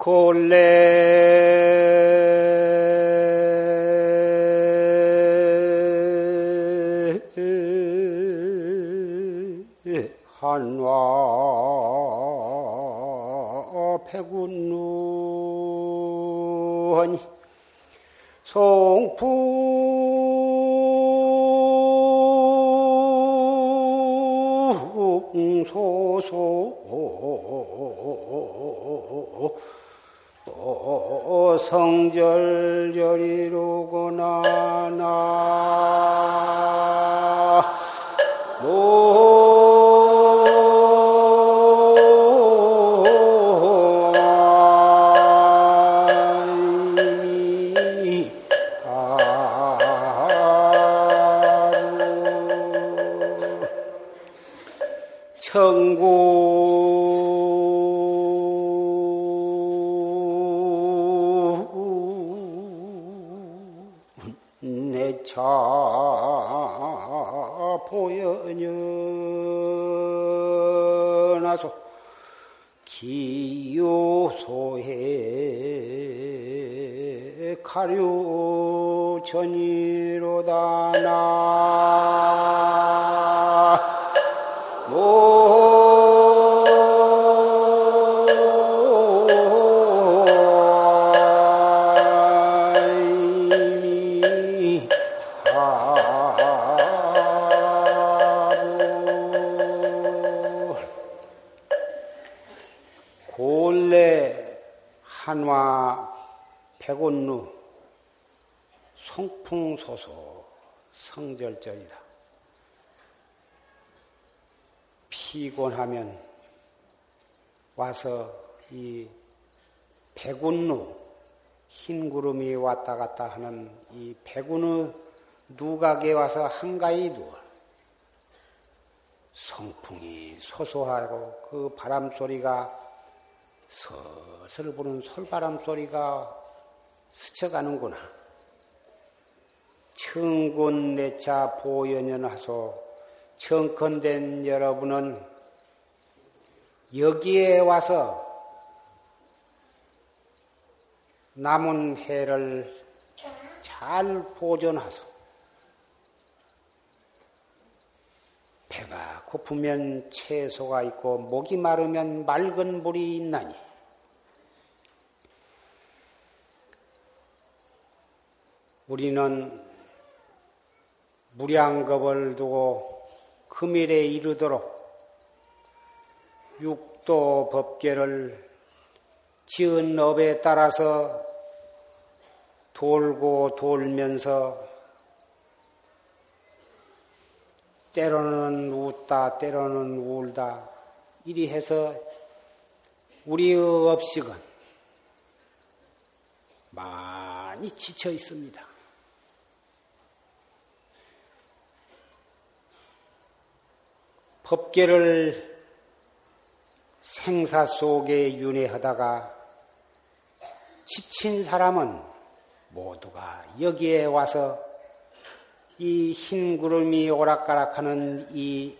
골래 한와 백운누하니 송풍 한화 백운루 송풍소소 성절절이다. 피곤하면 와서 이 백운루 흰 구름이 왔다 갔다 하는 이 백운의 누각에 와서 한가히 누워 성풍이 소소하고 그 바람 소리가 슬슬 부는 솔바람 소리가 스쳐가는구나. 청군 내차 보연연하소 청컨된 여러분은 여기에 와서 남은 해를 잘 보존하소. 배가 고프면 채소가 있고 목이 마르면 맑은 물이 있나니 우리는 무량겁을 두고 금일에 이르도록 육도 법계를 지은 업에 따라서 돌고 돌면서 때로는 웃다, 때로는 울다, 이리 해서 우리의 업식은 많이 지쳐 있습니다. 법계를 생사 속에 윤회하다가 지친 사람은 모두가 여기에 와서 이 흰 구름이 오락가락하는 이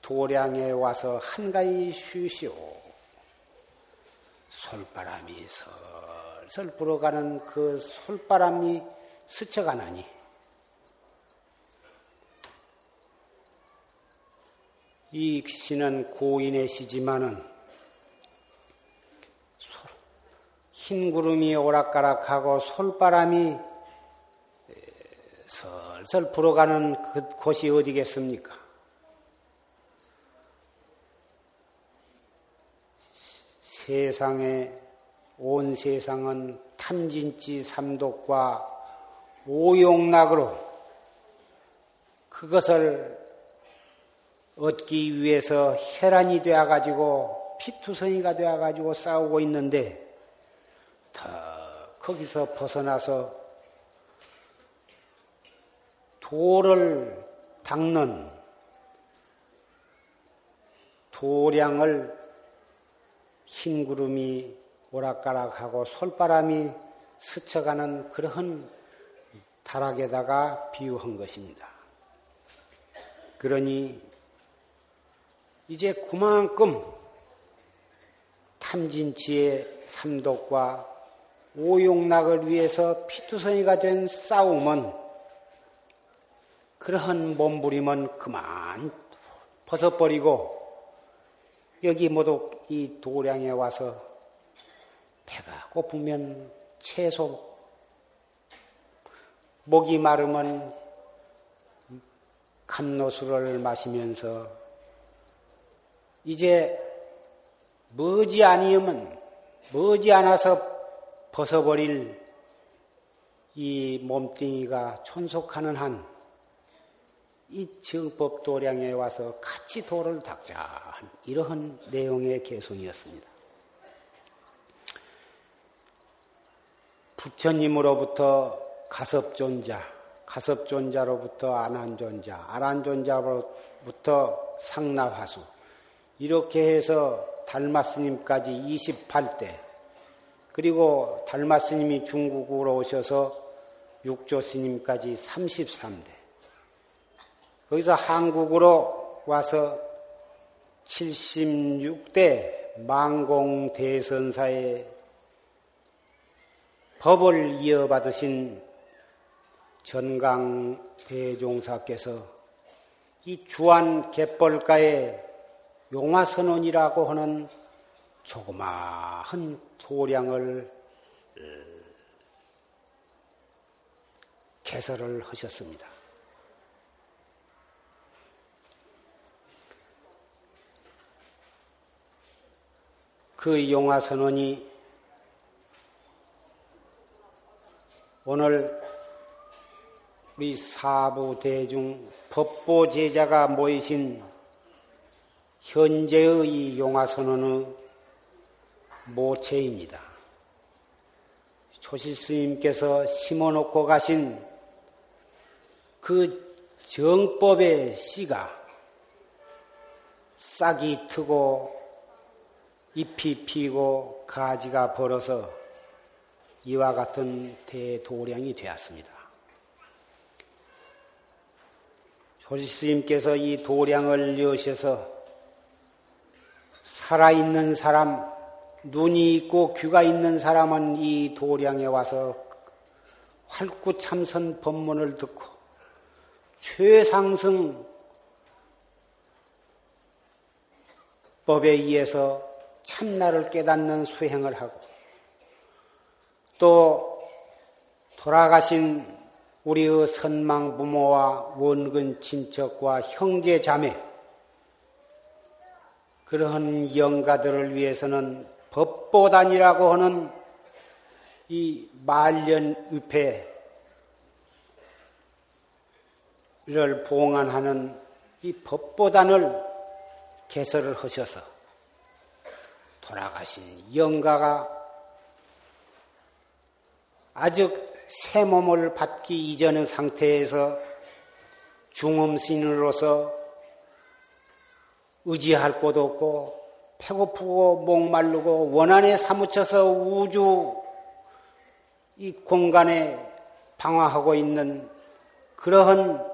도량에 와서 한가히 쉬시오. 솔바람이 설설 불어가는 그 솔바람이 스쳐가나니 이 시는 고인의 시지만은 흰 구름이 오락가락하고 솔바람이 설설 불어가는 그 곳이 어디겠습니까? 세상에 온 세상은 탐진치 삼독과 오용락으로 그것을 얻기 위해서 혈안이 되어가지고 피투성이가 되어가지고 싸우고 있는데 더 거기서 벗어나서 도를 닦는 도량을 흰 구름이 오락가락하고 솔바람이 스쳐가는 그러한 타락에다가 비유한 것입니다. 그러니 이제 그만큼 탐진치의 삼독과 오용락을 위해서 피투성이가 된 싸움은 그러한 몸부림은 그만 벗어버리고 여기 모두 이 도량에 와서 배가 고프면 채소, 목이 마르면 감노수를 마시면서 이제 머지 아니면 머지 않아서 벗어버릴 이 몸뚱이가 촌속하는 한 이 정법 도량에 와서 같이 도를 닦자 이러한 내용의 개송이었습니다. 부처님으로부터 가섭존자, 가섭존자로부터 안한존자, 안한존자로부터 상납화수 이렇게 해서 달마스님까지 28대 그리고 달마스님이 중국으로 오셔서 육조스님까지 33대. 거기서 한국으로 와서 76대 망공대선사의 법을 이어받으신 전강대종사께서 이 주한 갯벌가의 용화선원이라고 하는 조그마한 도량을 개설을 하셨습니다. 그 용화선원이 오늘 우리 사부 대중 법보 제자가 모이신 현재의 이 용화선언의 모체입니다. 조실스님께서 심어놓고 가신 그 정법의 씨가 싹이 트고 잎이 피고 가지가 벌어서 이와 같은 대도량이 되었습니다. 조지스님께서 이 도량을 여셔서 살아있는 사람, 눈이 있고 귀가 있는 사람은 이 도량에 와서 활구참선 법문을 듣고 최상승 법에 의해서 참나를 깨닫는 수행을 하고 또 돌아가신 우리의 선망 부모와 원근 친척과 형제 자매 그러한 영가들을 위해서는 법보단이라고 하는 이 말년위패를 봉안하는 이 법보단을 개설을 하셔서 돌아가신 영가가 아직 새 몸을 받기 이전의 상태에서 중음신으로서 의지할 곳 없고 배고프고 목마르고 원한에 사무쳐서 우주 이 공간에 방황하고 있는 그러한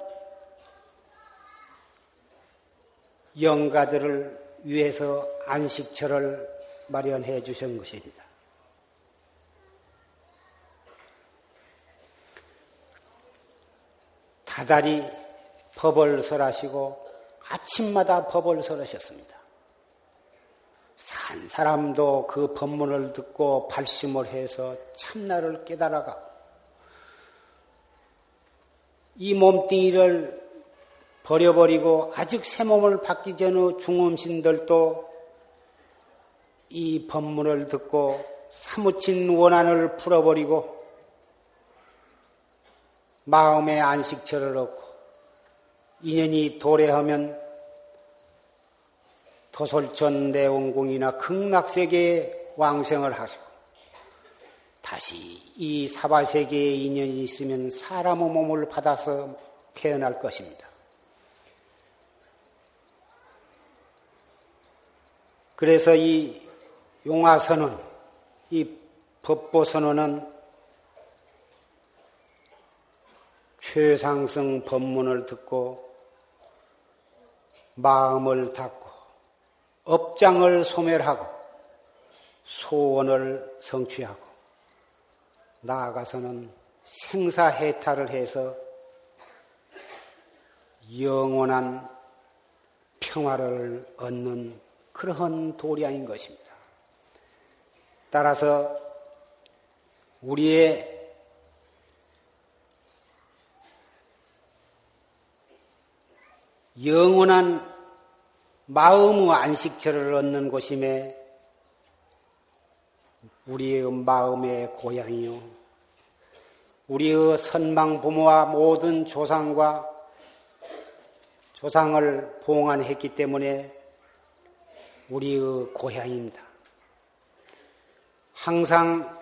영가들을 위해서 안식처를 마련해 주신 것입니다. 다달이 법을 설하시고 아침마다 법을 설하셨습니다. 산 사람도 그 법문을 듣고 발심을 해서 참나를 깨달아가 이 몸뚱이를 버려버리고 아직 새 몸을 받기 전의 중음신들도 이 법문을 듣고 사무친 원한을 풀어버리고 마음의 안식처를 얻고 인연이 도래하면 도솔천 내원궁이나 극락세계에 왕생을 하시고 다시 이 사바세계에 인연이 있으면 사람의 몸을 받아서 태어날 것입니다. 그래서 이 용화선언, 이 법보선언은 최상승 법문을 듣고 마음을 닫고 업장을 소멸하고 소원을 성취하고 나아가서는 생사해탈을 해서 영원한 평화를 얻는 그러한 도량인 것입니다. 따라서 우리의 영원한 마음의 안식처를 얻는 곳임에 우리의 마음의 고향이요. 우리의 선망 부모와 모든 조상과 조상을 봉안했기 때문에 우리의 고향입니다. 항상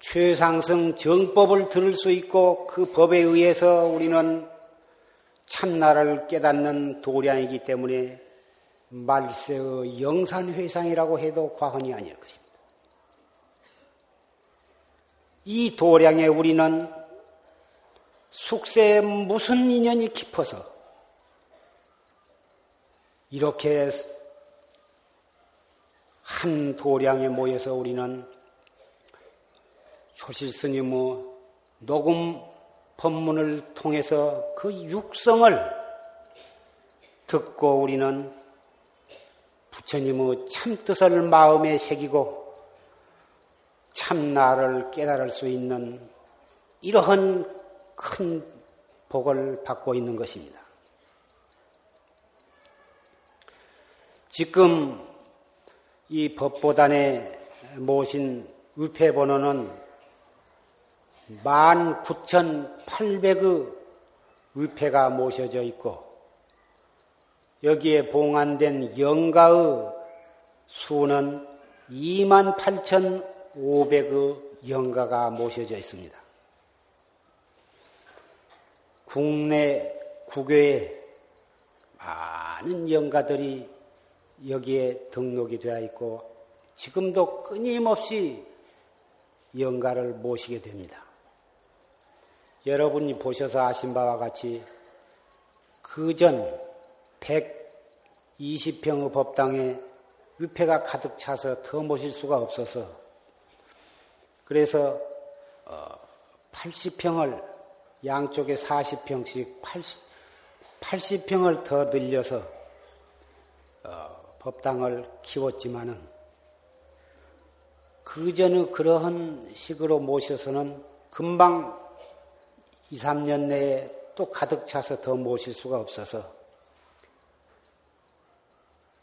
최상승 정법을 들을 수 있고 그 법에 의해서 우리는 참나를 깨닫는 도량이기 때문에 말세의 영산회상이라고 해도 과언이 아닐 것입니다. 이 도량에 우리는 숙세에 무슨 인연이 깊어서 이렇게 한 도량에 모여서 우리는 조실 스님의 녹음 법문을 통해서 그 육성을 듣고 우리는 부처님의 참뜻을 마음에 새기고 참나를 깨달을 수 있는 이러한 큰 복을 받고 있는 것입니다. 지금 이 법보단에 모신 의패번호는 19,800의 위패가 모셔져 있고 여기에 봉안된 영가의 수는 28,500의 영가가 모셔져 있습니다. 국내 국외에 많은 영가들이 여기에 등록이 되어 있고 지금도 끊임없이 영가를 모시게 됩니다. 여러분이 보셔서 아신 바와 같이 그전 120평의 법당에 위패가 가득 차서 더 모실 수가 없어서 그래서 80평을 어, 양쪽에 40평씩 80, 80평을 더 늘려서 어, 법당을 키웠지만은 그 전의 그러한 식으로 모셔서는 금방 2, 3년 내에 또 가득 차서 더 모실 수가 없어서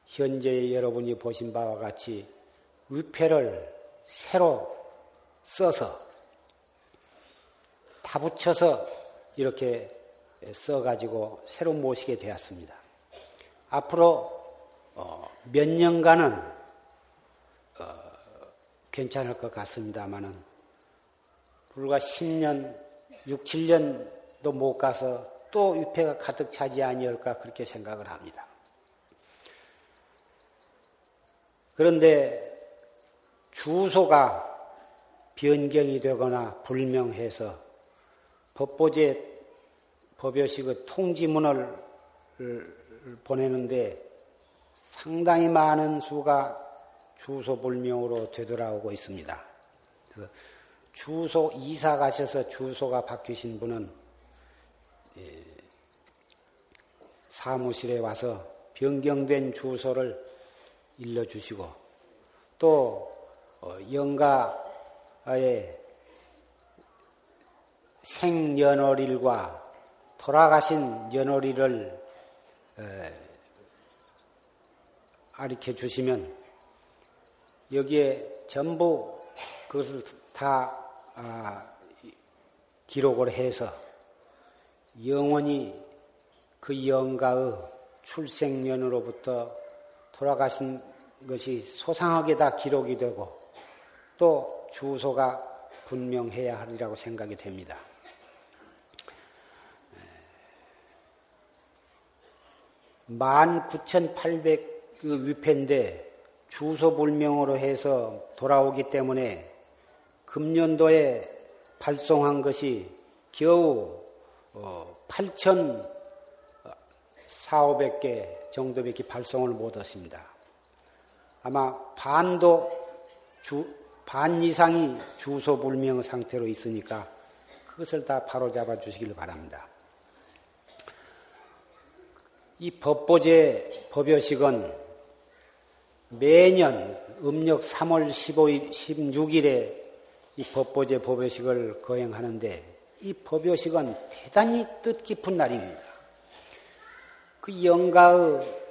현재 여러분이 보신 바와 같이 위패를 새로 써서 다 붙여서 이렇게 써가지고 새로 모시게 되었습니다. 앞으로 어, 몇 년간은 어, 괜찮을 것 같습니다만은 불과 10년 6, 7년도 못 가서 또 유폐가 가득 차지 아니할까 그렇게 생각을 합니다. 그런데 주소가 변경이 되거나 불명해서 법보제 법요식의 통지문을 보내는데 상당히 많은 수가 주소 불명으로 되돌아오고 있습니다. 주소 이사 가셔서 주소가 바뀌신 분은 예, 사무실에 와서 변경된 주소를 일러주시고 또 어, 영가의 생연월일과 돌아가신 연월일을 가르쳐 주시면 여기에 전부 그것을 다 아, 기록을 해서 영원히 그 영가의 출생년으로부터 돌아가신 것이 소상하게 다 기록이 되고 또 주소가 분명해야 하리라고 생각이 됩니다. 19,800그 위패인데 주소 불명으로 해서 돌아오기 때문에 금년도에 발송한 것이 겨우 8,400개 정도밖에 발송을 못했습니다. 아마 반도 주, 반 이상이 주소불명 상태로 있으니까 그것을 다 바로잡아 주시길 바랍니다. 이 법보제 법요식은 매년 음력 3월 15일, 16일에 이 법보제 법요식을 거행하는데 이 법요식은 대단히 뜻깊은 날입니다. 그 영가의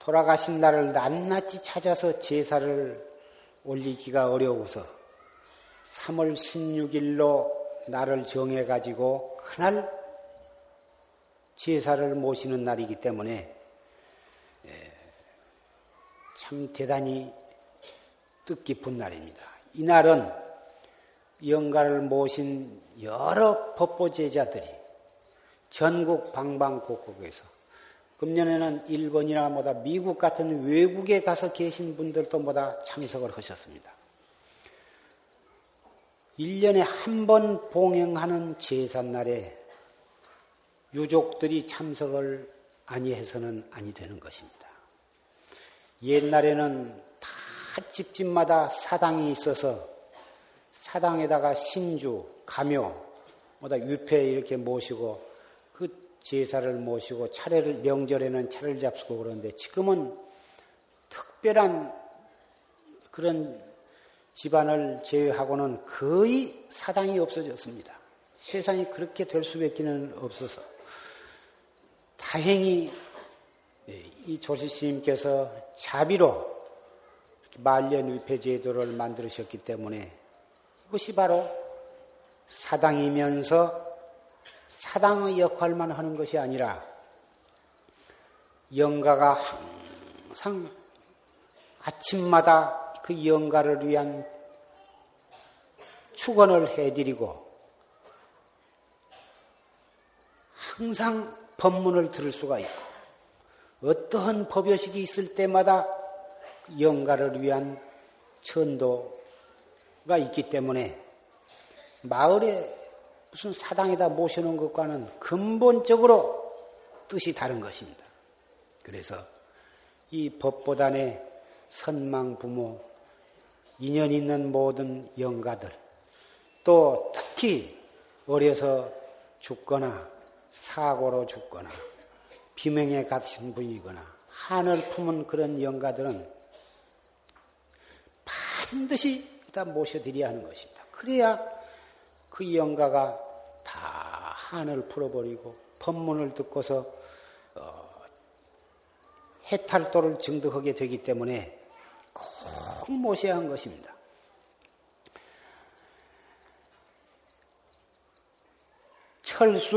돌아가신 날을 낱낱이 찾아서 제사를 올리기가 어려워서 3월 16일로 날을 정해가지고 그날 제사를 모시는 날이기 때문에 예, 참 대단히 뜻깊은 날입니다. 이날은 영가를 모신 여러 법보 제자들이 전국 방방곡곡에서 금년에는 일본이나 뭐다 미국 같은 외국에 가서 계신 분들도 뭐다 참석을 하셨습니다. 1년에 한 번 봉행하는 제삿날에 유족들이 참석을 아니해서는 아니 되는 것입니다. 옛날에는 다 집집마다 사당이 있어서 사당에다가 신주, 가묘, 뭐다 유패 이렇게 모시고 그 제사를 모시고 차례를 명절에는 차를 잡수고 그러는데 지금은 특별한 그런 집안을 제외하고는 거의 사당이 없어졌습니다. 세상이 그렇게 될 수밖에 없어서 다행히 이 조시 스님께서 자비로 말년 위패 제도를 만들으셨기 때문에 이것이 바로 사당이면서 사당의 역할만 하는 것이 아니라 영가가 항상 아침마다 그 영가를 위한 축원을 해드리고 항상 법문을 들을 수가 있고 어떠한 법요식이 있을 때마다 영가를 위한 천도 가 있기 때문에 마을에 무슨 사당에다 모셔놓은 것과는 근본적으로 뜻이 다른 것입니다. 그래서 이 법보단의 선망 부모, 인연 있는 모든 영가들, 또 특히 어려서 죽거나 사고로 죽거나 비명에 갇힌 분이거나 한을 품은 그런 영가들은 반드시 다 모셔드려야 하는 것입니다. 그래야 그 영가가 다 한을 풀어버리고 법문을 듣고서 어, 해탈도를 증득하게 되기 때문에 꼭 모셔야 한 것입니다. 철수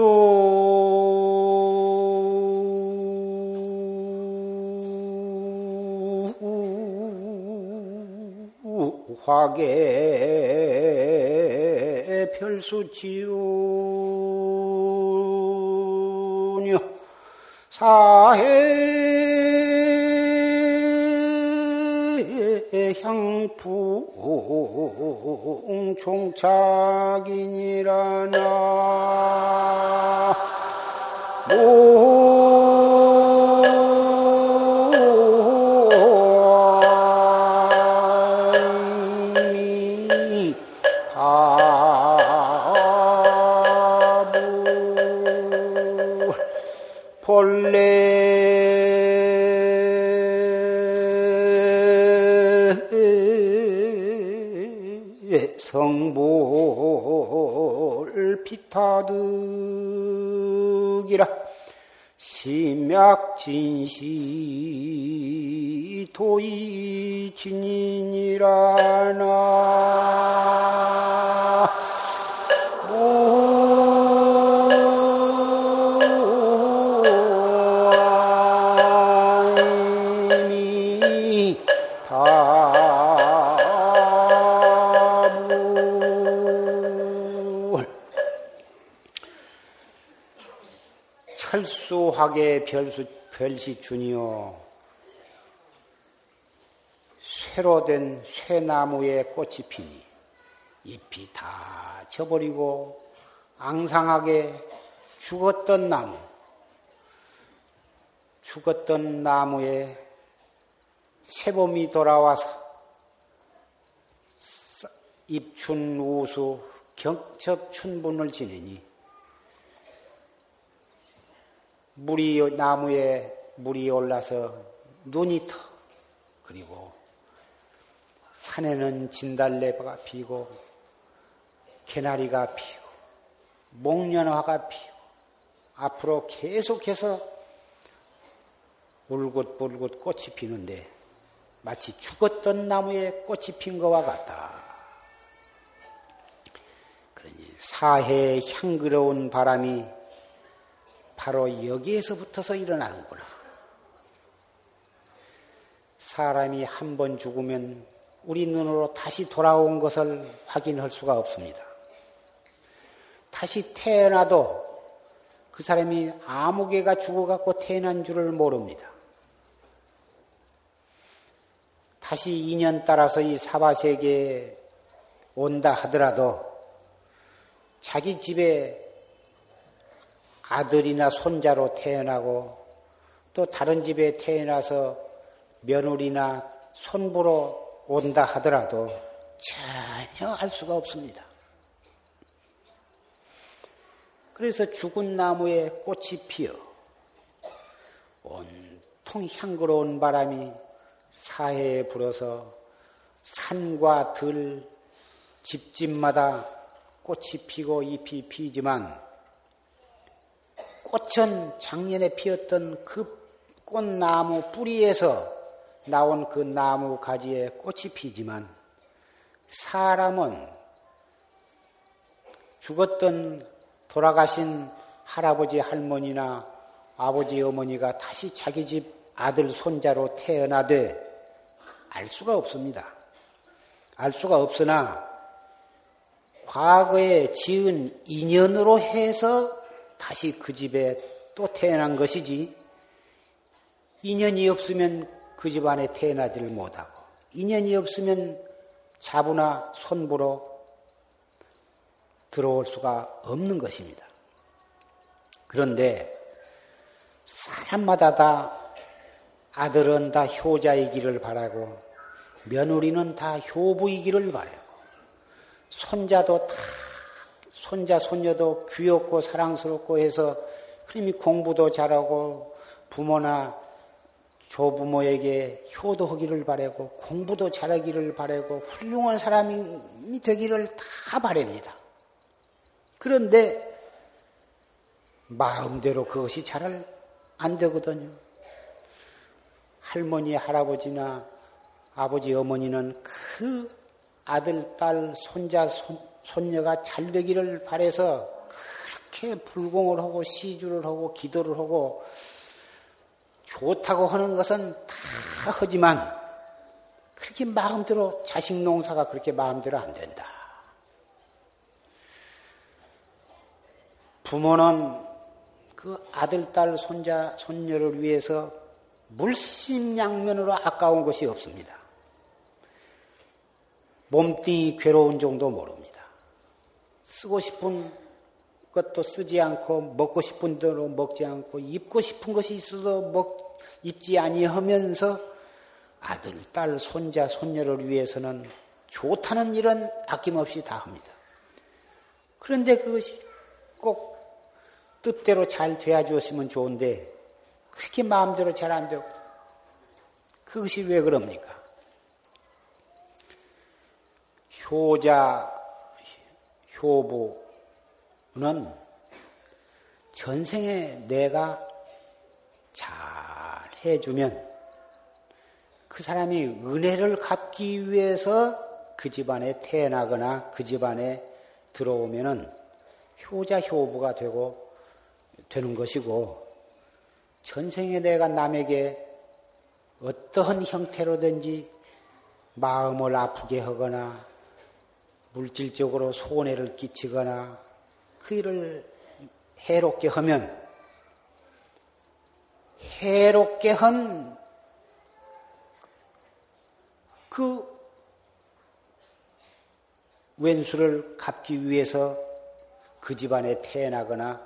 화계 별수지운요 사해 향풍 종착이니라나. 타 수하게 별수, 별시 준이요. 쇠로 된 쇠나무에 꽃이 피니 잎이 다 져버리고 앙상하게 죽었던 나무, 죽었던 나무에 새봄이 돌아와서 입춘 우수 경첩 춘분을 지내니 물이 나무에 물이 올라서 눈이 터 그리고 산에는 진달래가 피고 개나리가 피고 목련화가 피고 앞으로 계속해서 울긋불긋 꽃이 피는데 마치 죽었던 나무에 꽃이 핀 것과 같다. 그러니 사해의 향그러운 바람이 바로 여기에서 붙어서 일어나는구나. 사람이 한 번 죽으면 우리 눈으로 다시 돌아온 것을 확인할 수가 없습니다. 다시 태어나도 그 사람이 아무 개가 죽어갖고 태어난 줄을 모릅니다. 다시 인연 따라서 이 사바세계에 온다 하더라도 자기 집에 아들이나 손자로 태어나고 또 다른 집에 태어나서 며느리나 손부로 온다 하더라도 전혀 알 수가 없습니다. 그래서 죽은 나무에 꽃이 피어 온통 향그러운 바람이 사해에 불어서 산과 들, 집집마다 꽃이 피고 잎이 피지만 꽃은 작년에 피었던 그 꽃나무 뿌리에서 나온 그 나무 가지에 꽃이 피지만 사람은 죽었던 돌아가신 할아버지 할머니나 아버지 어머니가 다시 자기 집 아들 손자로 태어나되 알 수가 없습니다. 알 수가 없으나 과거에 지은 인연으로 해서 다시 그 집에 또 태어난 것이지 인연이 없으면 그 집안에 태어나지를 못하고 인연이 없으면 자부나 손부로 들어올 수가 없는 것입니다. 그런데 사람마다 다 아들은 다 효자이기를 바라고 며느리는 다 효부이기를 바라고 손자도 다 손자 손녀도 귀엽고 사랑스럽고 해서 그림이 공부도 잘하고 부모나 조부모에게 효도하기를 바라고 공부도 잘하기를 바라고 훌륭한 사람이 되기를 다 바랍니다. 그런데 마음대로 그것이 잘 안 되거든요. 할머니, 할아버지나 아버지, 어머니는 그 아들, 딸, 손자, 손, 손녀가 잘 되기를 바래서 그렇게 불공을 하고 시주를 하고 기도를 하고 좋다고 하는 것은 다 하지만 그렇게 마음대로 자식 농사가 그렇게 마음대로 안 된다. 부모는 그 아들, 딸, 손자, 손녀를 위해서 물심양면으로 아까운 것이 없습니다. 몸뚱이 괴로운 정도 모릅니다. 쓰고 싶은 것도 쓰지 않고 먹고 싶은 대로 먹지 않고 입고 싶은 것이 있어도 먹, 입지 아니하면서 아들, 딸, 손자, 손녀를 위해서는 좋다는 일은 아낌없이 다 합니다. 그런데 그것이 꼭 뜻대로 잘 돼야 주었으면 좋은데 그렇게 마음대로 잘 안 되고 그것이 왜 그럽니까? 효자, 효부는 전생에 내가 잘 해주면 그 사람이 은혜를 갚기 위해서 그 집안에 태어나거나 그 집안에 들어오면은 효자 효부가 되고 되는 것이고 전생에 내가 남에게 어떠한 형태로든지 마음을 아프게 하거나 물질적으로 손해를 끼치거나 그 일을 해롭게 하면 해롭게 한 그 왼수를 갚기 위해서 그 집안에 태어나거나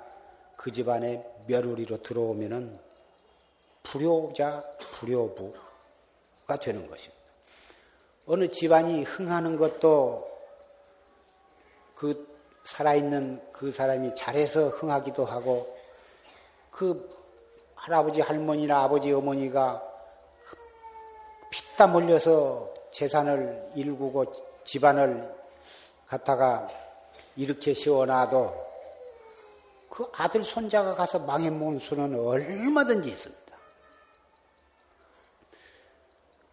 그 집안에 며느리로 들어오면은 불효자, 불효부가 되는 것입니다. 어느 집안이 흥하는 것도 그 살아있는 그 사람이 잘해서 흥하기도 하고 그 할아버지 할머니나 아버지 어머니가 피땀 흘려서 재산을 일구고 집안을 갖다가 이렇게 세워놔도 그 아들 손자가 가서 망해먹은 수는 얼마든지 있습니다.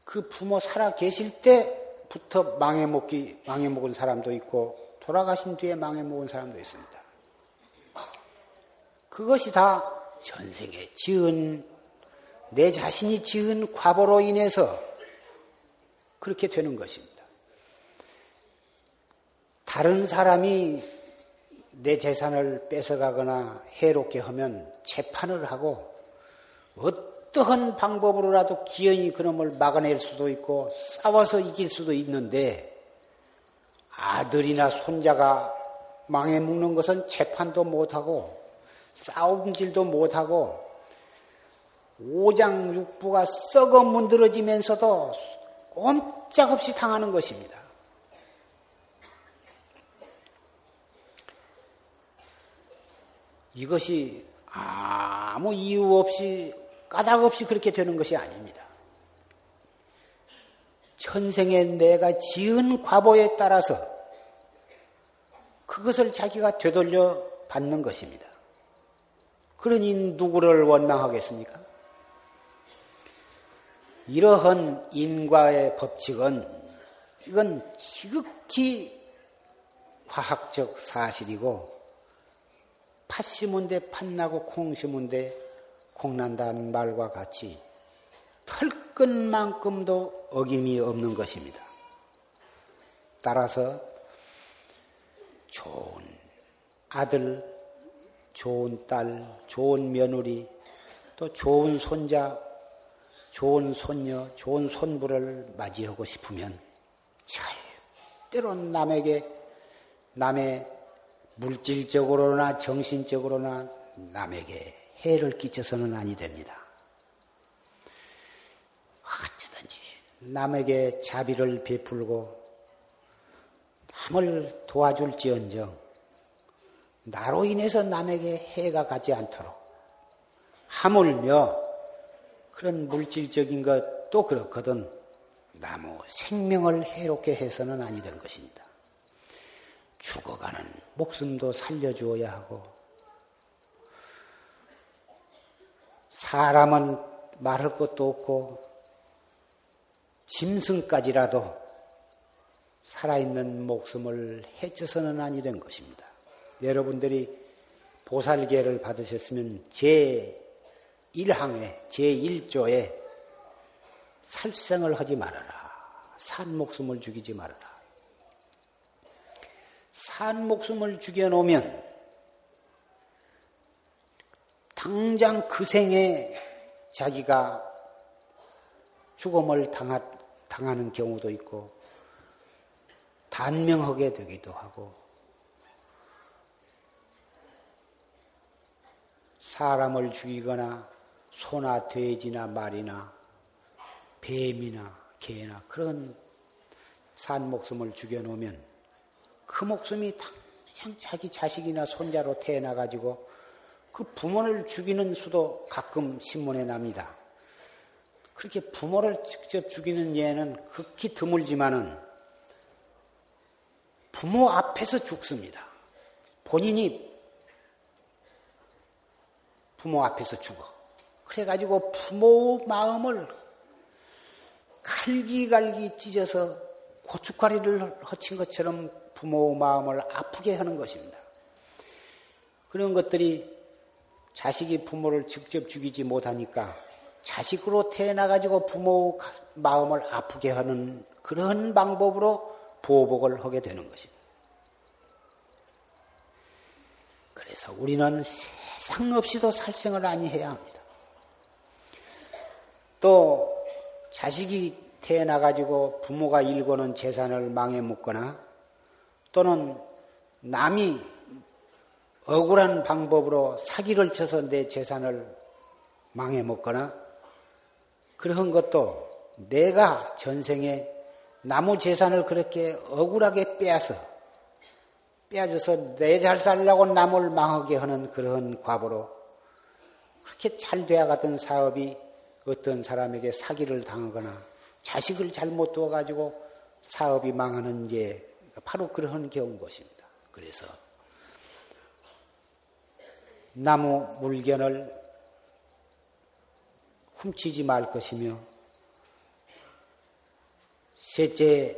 그 부모 살아 계실 때부터 망해먹기, 망해먹은 사람도 있고 돌아가신 뒤에 망해 먹은 사람도 있습니다. 그것이 다 전생에 지은, 내 자신이 지은 과보로 인해서 그렇게 되는 것입니다. 다른 사람이 내 재산을 뺏어가거나 해롭게 하면 재판을 하고 어떠한 방법으로라도 기연이 그놈을 막아낼 수도 있고 싸워서 이길 수도 있는데 아들이나 손자가 망해 묵는 것은 재판도 못하고 싸움질도 못하고 오장육부가 썩어 문드러지면서도 꼼짝없이 당하는 것입니다. 이것이 아무 이유 없이 까닭 없이 그렇게 되는 것이 아닙니다. 천생에 내가 지은 과보에 따라서 그것을 자기가 되돌려 받는 것입니다. 그러니 누구를 원망하겠습니까? 이러한 인과의 법칙은 이건 지극히 과학적 사실이고 팥 심은 데 팥나고 콩 심은 데 콩난다는 말과 같이 털끝만큼도 어김이 없는 것입니다. 따라서 좋은 아들, 좋은 딸, 좋은 며느리, 또 좋은 손자, 좋은 손녀, 좋은 손부를 맞이하고 싶으면 절대로 남에게 남의 물질적으로나 정신적으로나 남에게 해를 끼쳐서는 아니 됩니다. 어쩌든지 남에게 자비를 베풀고 남을 도와줄지언정 나로 인해서 남에게 해가 가지 않도록 하물며 그런 물질적인 것도 그렇거든 나무 생명을 해롭게 해서는 아니 된 것입니다. 죽어가는 목숨도 살려주어야 하고 사람은 말할 것도 없고 짐승까지라도 살아있는 목숨을 해쳐서는 아니 된 것입니다. 여러분들이 보살계를 받으셨으면 제1항에, 제1조에 살생을 하지 말아라. 산 목숨을 죽이지 말아라. 산 목숨을 죽여놓으면 당장 그 생에 자기가 죽음을 당하, 당하는 경우도 있고 단명하게 되기도 하고 사람을 죽이거나 소나 돼지나 말이나 뱀이나 개나 그런 산 목숨을 죽여놓으면 그 목숨이 당장 자기 자식이나 손자로 태어나가지고 그 부모를 죽이는 수도 가끔 신문에 납니다. 그렇게 부모를 직접 죽이는 예는 극히 드물지만은 부모 앞에서 죽습니다. 본인이 부모 앞에서 죽어. 그래가지고 부모 마음을 갈기갈기 찢어서 고춧가리를 허친 것처럼 부모 마음을 아프게 하는 것입니다. 그런 것들이 자식이 부모를 직접 죽이지 못하니까 자식으로 태어나가지고 부모 마음을 아프게 하는 그런 방법으로 보복을 하게 되는 것입니다. 그래서 우리는 세상 없이도 살생을 아니해야 합니다. 또 자식이 태어나가지고 부모가 일궈는 재산을 망해 묻거나 또는 남이 억울한 방법으로 사기를 쳐서 내 재산을 망해 먹거나 그런 것도 내가 전생에 나무 재산을 그렇게 억울하게 빼앗어 빼앗아서 내 잘 살라고 남을 망하게 하는 그런 과보로 그렇게 잘 되어가던 사업이 어떤 사람에게 사기를 당하거나 자식을 잘못 두어가지고 사업이 망하는 게 바로 그런 경우인 것입니다. 그래서 나무 물건을 훔치지 말 것이며 셋째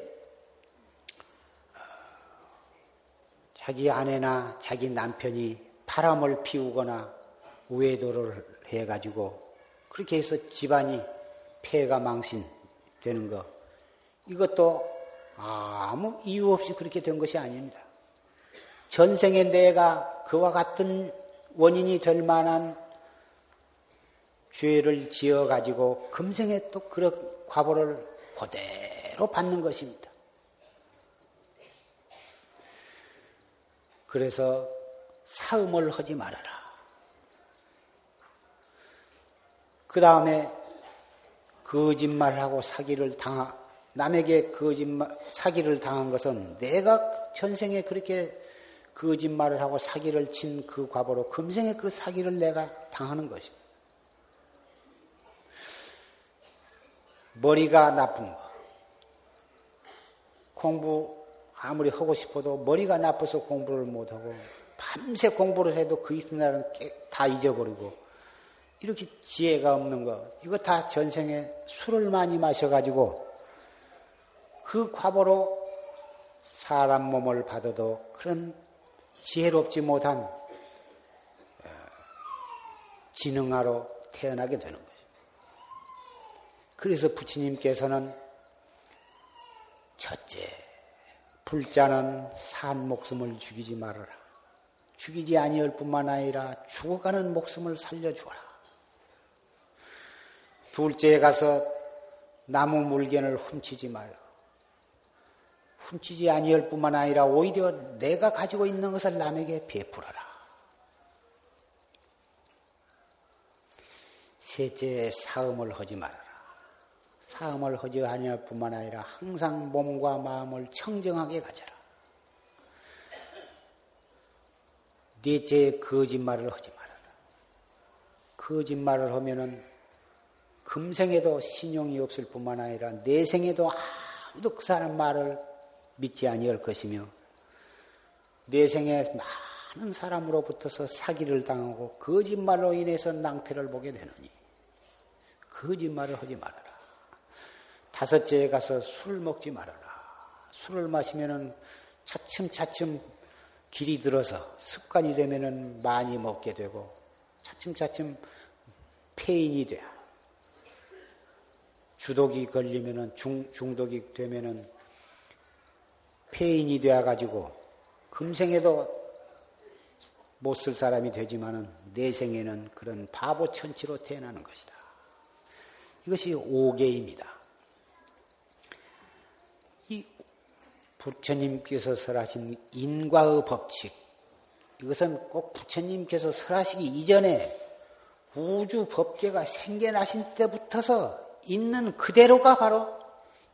자기 아내나 자기 남편이 바람을 피우거나 외도를 해가지고 그렇게 해서 집안이 폐가 망신 되는 것 이것도 아무 이유 없이 그렇게 된 것이 아닙니다. 전생에 내가 그와 같은 원인이 될 만한 죄를 지어 가지고 금생에 또 그런 과보를 그대로 받는 것입니다. 그래서 사음을 하지 말아라. 그 다음에 거짓말하고 사기를 당하, 남에게 거짓말, 사기를 당한 것은 내가 전생에 그렇게 거짓말을 하고 사기를 친 그 과보로 금생에 그 사기를 내가 당하는 것입니다. 머리가 나쁜 거. 공부 아무리 하고 싶어도 머리가 나빠서 공부를 못하고 밤새 공부를 해도 그 이튿날은 다 잊어버리고 이렇게 지혜가 없는 거 이거 다 전생에 술을 많이 마셔가지고 그 과보로 사람 몸을 받아도 그런 지혜롭지 못한 어, 지능아로 태어나게 되는 거죠. 그래서 부처님께서는 첫째, 불자는 산 목숨을 죽이지 말아라. 죽이지 아니할 뿐만 아니라 죽어가는 목숨을 살려주어라. 둘째에 가서 나무 물건을 훔치지 말라. 훔치지 아니할 뿐만 아니라 오히려 내가 가지고 있는 것을 남에게 베풀어라. 셋째, 사음을 하지 말아라. 사음을 하지 아니할 뿐만 아니라 항상 몸과 마음을 청정하게 가져라. 넷째, 거짓말을 하지 말아라. 거짓말을 하면은 금생에도 신용이 없을 뿐만 아니라 내생에도 아무도 그 사람 말을 믿지 아니할 것이며 내 생에 많은 사람으로부터서 사기를 당하고 거짓말로 인해서 낭패를 보게 되느니 거짓말을 하지 말아라. 다섯째에 가서 술을 먹지 말아라. 술을 마시면은 차츰차츰 길이 들어서 습관이 되면은 많이 먹게 되고 차츰차츰 폐인이 돼. 주독이 걸리면은 중, 중독이 되면은 폐인이 되어가지고 금생에도 못 쓸 사람이 되지만은 내생에는 그런 바보 천치로 태어나는 것이다. 이것이 오계입니다. 부처님께서 설하신 인과의 법칙, 이것은 꼭 부처님께서 설하시기 이전에 우주 법계가 생겨나신 때부터서 있는 그대로가 바로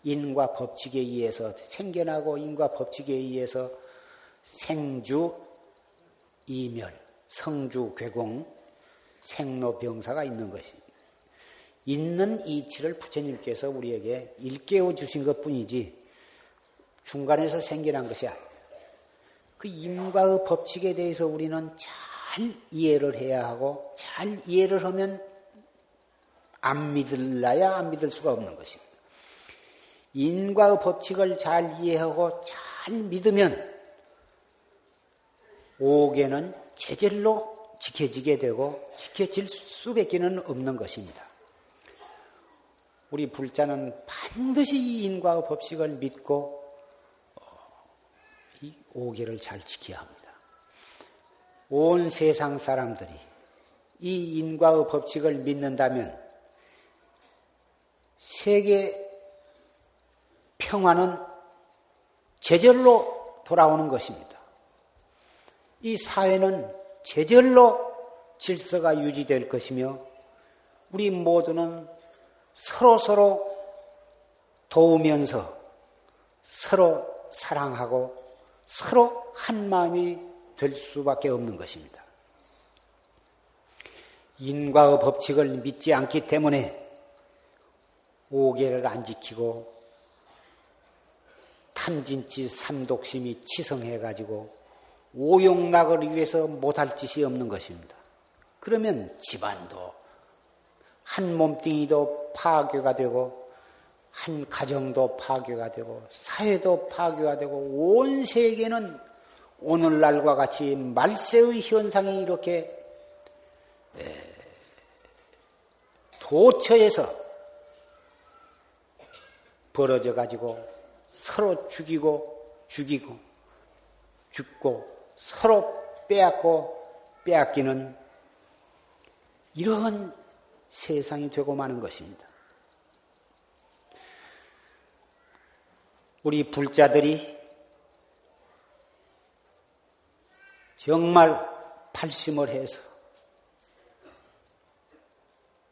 인과 법칙에 의해서 생겨나고 인과 법칙에 의해서 생주, 이멸, 성주, 괴공, 생로병사가 있는 것입니다. 있는 이치를 부처님께서 우리에게 일깨워 주신 것 뿐이지 중간에서 생겨난 것이 아니에요. 그 인과의 법칙에 대해서 우리는 잘 이해를 해야 하고 잘 이해를 하면 안 믿을라야 안 믿을 수가 없는 것입니다. 인과의 법칙을 잘 이해하고 잘 믿으면 오개는 제절로 지켜지게 되고 지켜질 수밖에는 없는 것입니다. 우리 불자는 반드시 이 인과의 법칙을 믿고 어, 이 오개를 잘 지켜야 합니다. 온 세상 사람들이 이 인과의 법칙을 믿는다면 세계 평화는 제절로 돌아오는 것입니다. 이 사회는 제절로 질서가 유지될 것이며 우리 모두는 서로 서로 도우면서 서로 사랑하고 서로 한 마음이 될 수밖에 없는 것입니다. 인과의 법칙을 믿지 않기 때문에 오계를 안 지키고 탐진치 삼독심이 치성해가지고 오용락을 위해서 못할 짓이 없는 것입니다. 그러면 집안도 한 몸뚱이도 파괴가 되고 한 가정도 파괴가 되고 사회도 파괴가 되고 온 세계는 오늘날과 같이 말세의 현상이 이렇게 도처에서 벌어져 가지고 서로 죽이고 죽이고 죽고 서로 빼앗고 빼앗기는 이러한 세상이 되고 마는 것입니다. 우리 불자들이 정말 팔심을 해서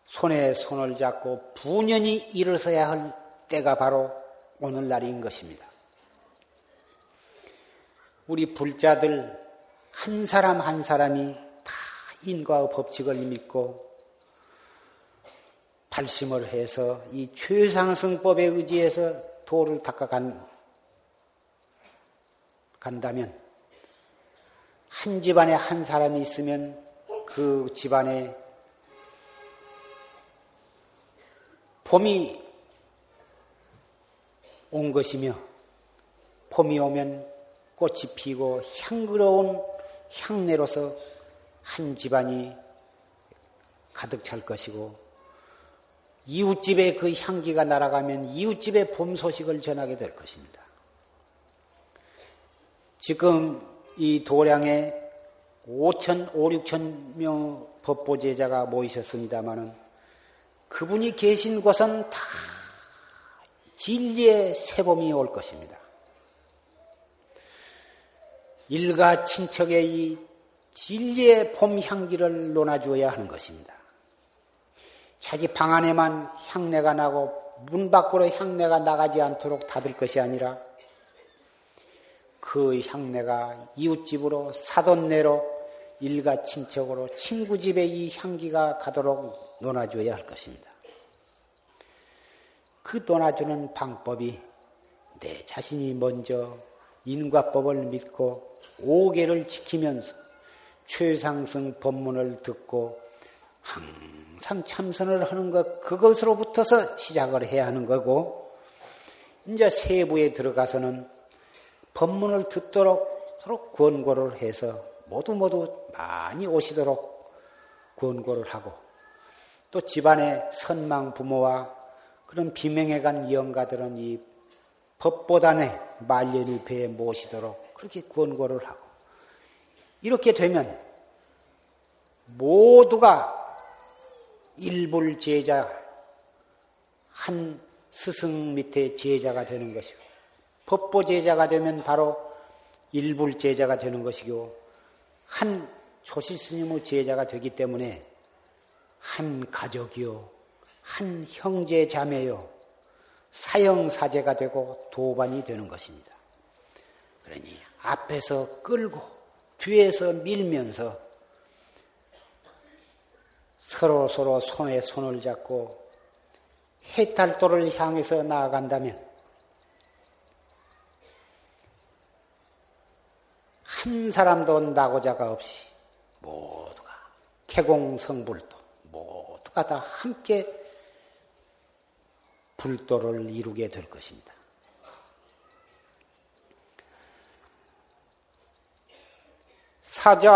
손에 손을 잡고 분연히 일어서야 할 때가 바로 오늘날인 것입니다. 우리 불자들 한 사람 한 사람이 다 인과의 법칙을 믿고 발심을 해서 이 최상승법에 의지해서 도를 닦아간 간다면 한 집안에 한 사람이 있으면 그 집안에 봄이 온 것이며 봄이 오면 꽃이 피고 향그러운 향내로서 한 집안이 가득 찰 것이고 이웃집에 그 향기가 날아가면 이웃집의 봄 소식을 전하게 될 것입니다. 지금 이 도량에 5천, 5, 6천 명 법보제자가 모이셨습니다마는 그분이 계신 곳은 다 진리의 새봄이 올 것입니다. 일가 친척의 이 진리의 봄 향기를 논아주어야 하는 것입니다. 자기 방 안에만 향내가 나고 문 밖으로 향내가 나가지 않도록 닫을 것이 아니라 그 향내가 이웃집으로 사돈내로 일가 친척으로 친구 집에 이 향기가 가도록 논아줘야 할 것입니다. 그 논아주는 방법이 내 자신이 먼저 인과법을 믿고 오계를 지키면서 최상승 법문을 듣고 항상 참선을 하는 것, 그것으로부터서 시작을 해야 하는 거고, 이제 세부에 들어가서는 법문을 듣도록 서로 권고를 해서 모두 모두 많이 오시도록 권고를 하고, 또 집안의 선망 부모와 그런 비명에 간 영가들은 이 법보단의 말년일패에 모시도록 그렇게 권고를 하고, 이렇게 되면 모두가 일불 제자, 한 스승 밑에 제자가 되는 것이고, 법보 제자가 되면 바로 일불 제자가 되는 것이고, 한 조실 스님의 제자가 되기 때문에 한 가족이요, 한 형제 자매요, 사형사제가 되고 도반이 되는 것입니다. 그러니 앞에서 끌고 뒤에서 밀면서 서로 서로 손에 손을 잡고 해탈도를 향해서 나아간다면 한 사람도 나고자가 없이 모두가 개공성불도 모두가 다 함께 불도를 이루게 될 것입니다. 사자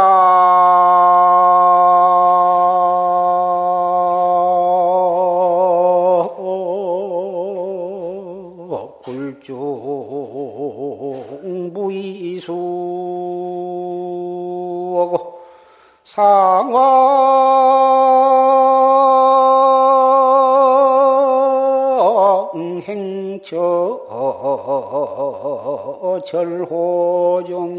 상황행처 절호종이니라나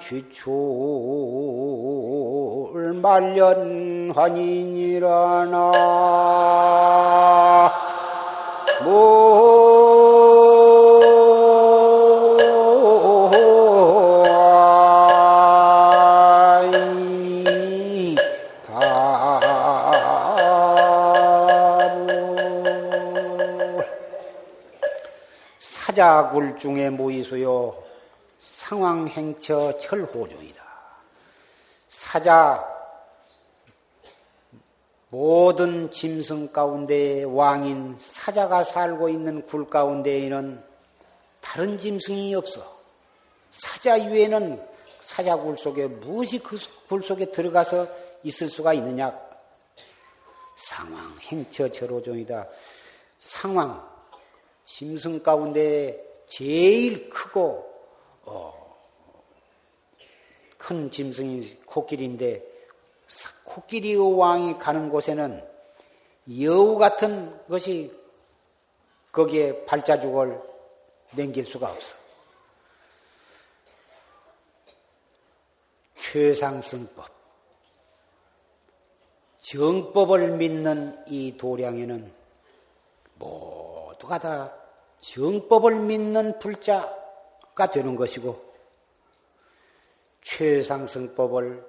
취출 말년 환인이라나. 사자굴 중에 모이소요 상황행처 철호중이다. 사자 모든 짐승 가운데 왕인 사자가 살고 있는 굴 가운데에는 다른 짐승이 없어. 사자 위에는 사자 굴 속에 무엇이 그 굴 속에 들어가서 있을 수가 있느냐? 상황 행처 절호종이다. 상황 짐승 가운데 제일 크고 어, 큰 짐승이 코끼리인데 코끼리의 왕이 가는 곳에는 여우 같은 것이 거기에 발자죽을 남길 수가 없어. 최상승법. 정법을 믿는 이 도량에는 모두가 다 정법을 믿는 불자가 되는 것이고, 최상승법을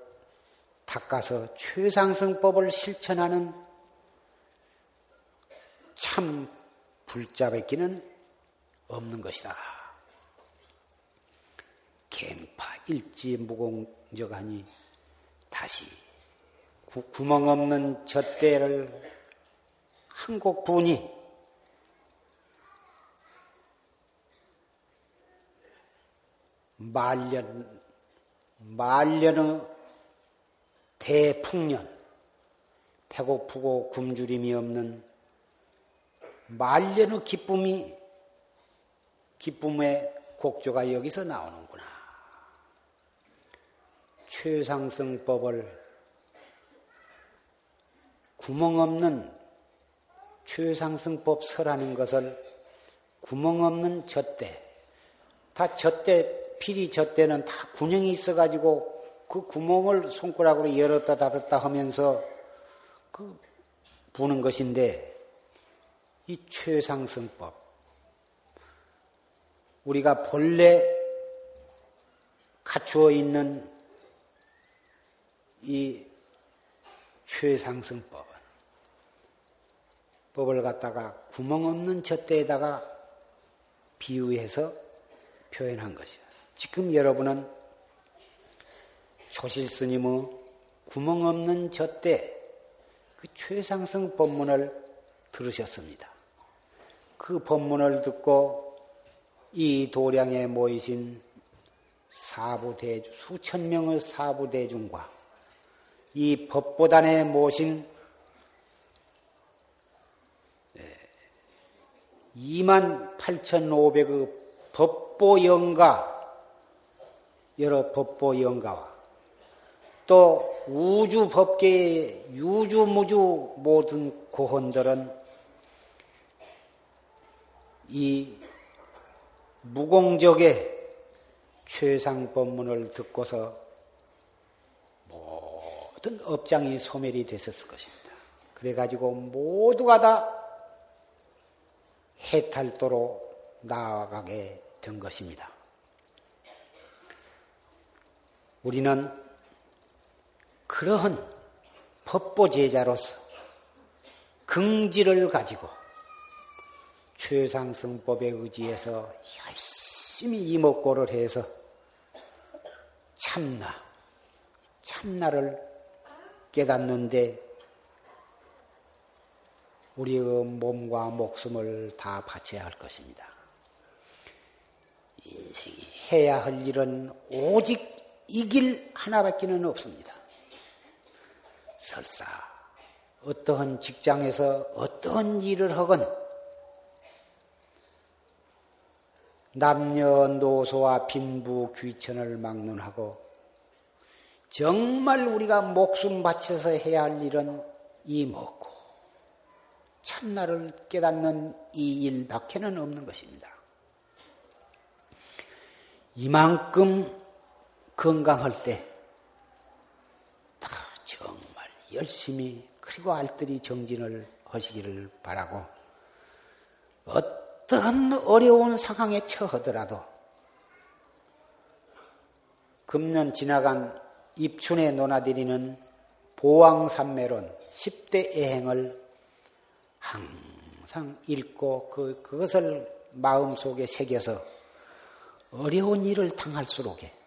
닦아서 최상승법을 실천하는 참 불자밖에는 없는 것이다. 갱파 일지 무공적하니 다시 구, 구멍 없는 젖대를 한 곡 분이 말년 말년의 대풍년, 배고프고 굶주림이 없는 말년의 기쁨이, 기쁨의 곡조가 여기서 나오는구나. 최상승법을 구멍 없는 최상승법 설하는 것을 구멍 없는 젖대, 다 젖대, 필이 젖대는 다 군형이 있어가지고 그 구멍을 손가락으로 열었다 닫았다 하면서 그 부는 것인데 이 최상승법 우리가 본래 갖추어 있는 이 최상승법은 법을 갖다가 구멍 없는 젖대에다가 비유해서 표현한 것이야. 지금 여러분은 조실 스님의 구멍 없는 젖대 그 최상승 법문을 들으셨습니다. 그 법문을 듣고 이 도량에 모이신 사부대주, 수천 명의 사부대중과 이 법보단에 모신 2만 8,500의 법보영가, 여러 법보 영가와 또 우주 법계의 유주무주 모든 고혼들은 이 무공적의 최상 법문을 듣고서 모든 업장이 소멸이 됐었을 것입니다. 그래가지고 모두가 다 해탈도로 나아가게 된 것입니다. 우리는 그러한 법보제자로서 긍지를 가지고 최상승법에 의지해서 열심히 이목고를 해서 참나, 참나를 깨닫는데 우리의 몸과 목숨을 다 바쳐야 할 것입니다. 인생이 해야 할 일은 오직 이 길 하나밖에는 없습니다. 설사 어떠한 직장에서 어떠한 일을 하건 남녀노소와 빈부 귀천을 막론하고 정말 우리가 목숨 바쳐서 해야 할 일은 이 먹고 참나를 깨닫는 이 일밖에는 없는 것입니다. 이만큼 건강할 때 다 정말 열심히 그리고 알뜰히 정진을 하시기를 바라고 어떤 어려운 상황에 처하더라도 금년 지나간 입춘에 논하드리는 보왕산매론 10대 애행을 항상 읽고 그, 그것을 마음속에 새겨서 어려운 일을 당할수록에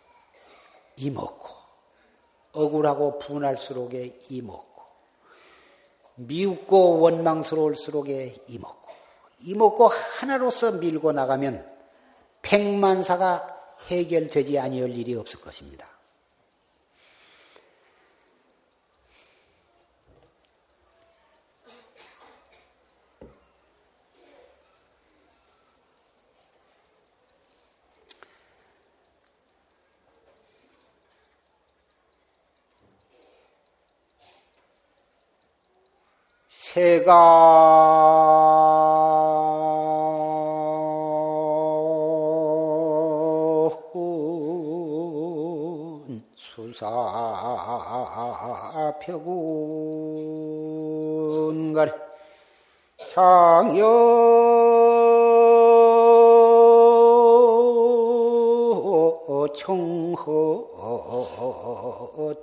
이먹고 억울하고 분할수록에 이먹고 미웃고 원망스러울수록에 이먹고 이먹고 하나로서 밀고 나가면 백만사가 해결되지 아니할 일이 없을 것입니다. 새가 수사펴군가리 장여 청 허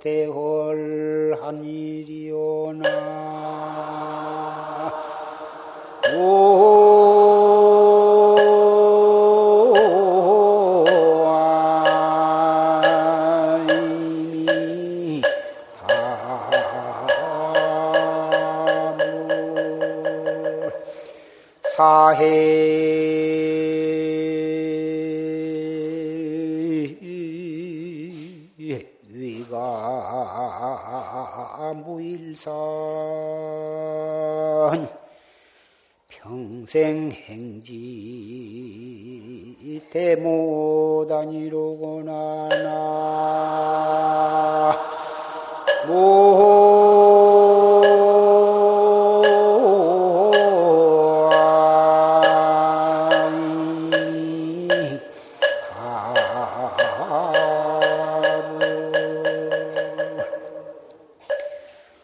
대월한 일이오나. 사해 생행지 대모다니로구나 나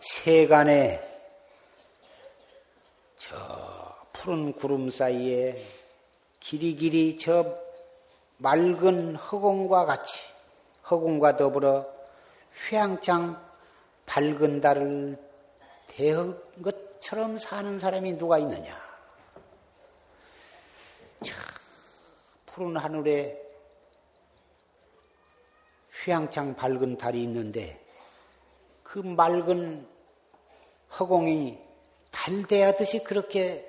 세간에 저 푸른 구름 사이에 길이 길이 저 맑은 허공과 같이 허공과 더불어 휘황창 밝은 달을 대한 것처럼 사는 사람이 누가 있느냐? 저 푸른 하늘에 휘황창 밝은 달이 있는데 그 맑은 허공이 달대하듯이 그렇게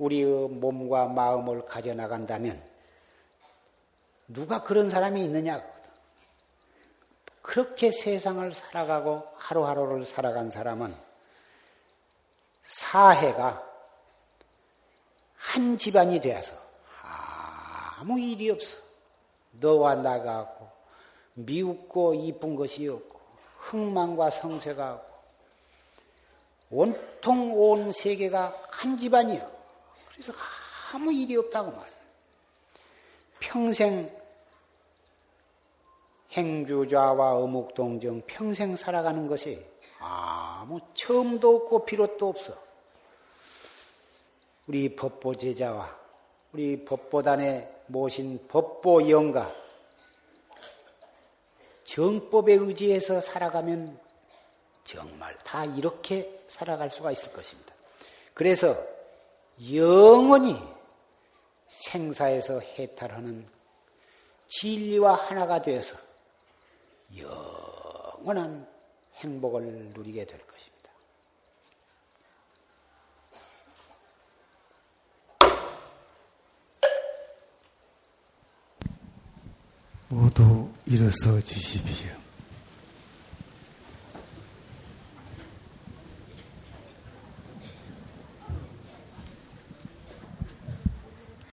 우리의 몸과 마음을 가져나간다면 누가 그런 사람이 있느냐? 그렇게 세상을 살아가고 하루하루를 살아간 사람은 사해가 한 집안이 되어서 아무 일이 없어. 너와 나가 고 미웃고 이쁜 것이 없고 흥망과 성쇠가 온통 온 세계가 한 집안이요. 그래서 아무 일이 없다고 말. 평생 행주좌와 어묵동정 평생 살아가는 것이 아무 처음도 없고 비롯도 없어. 우리 법보 제자와 우리 법보단에 모신 법보 영가 정법에 의지해서 살아가면 정말 다 이렇게 살아갈 수가 있을 것입니다. 그래서 영원히 생사에서 해탈하는 진리와 하나가 되어서 영원한 행복을 누리게 될 것입니다. 모두 일어서 주십시오.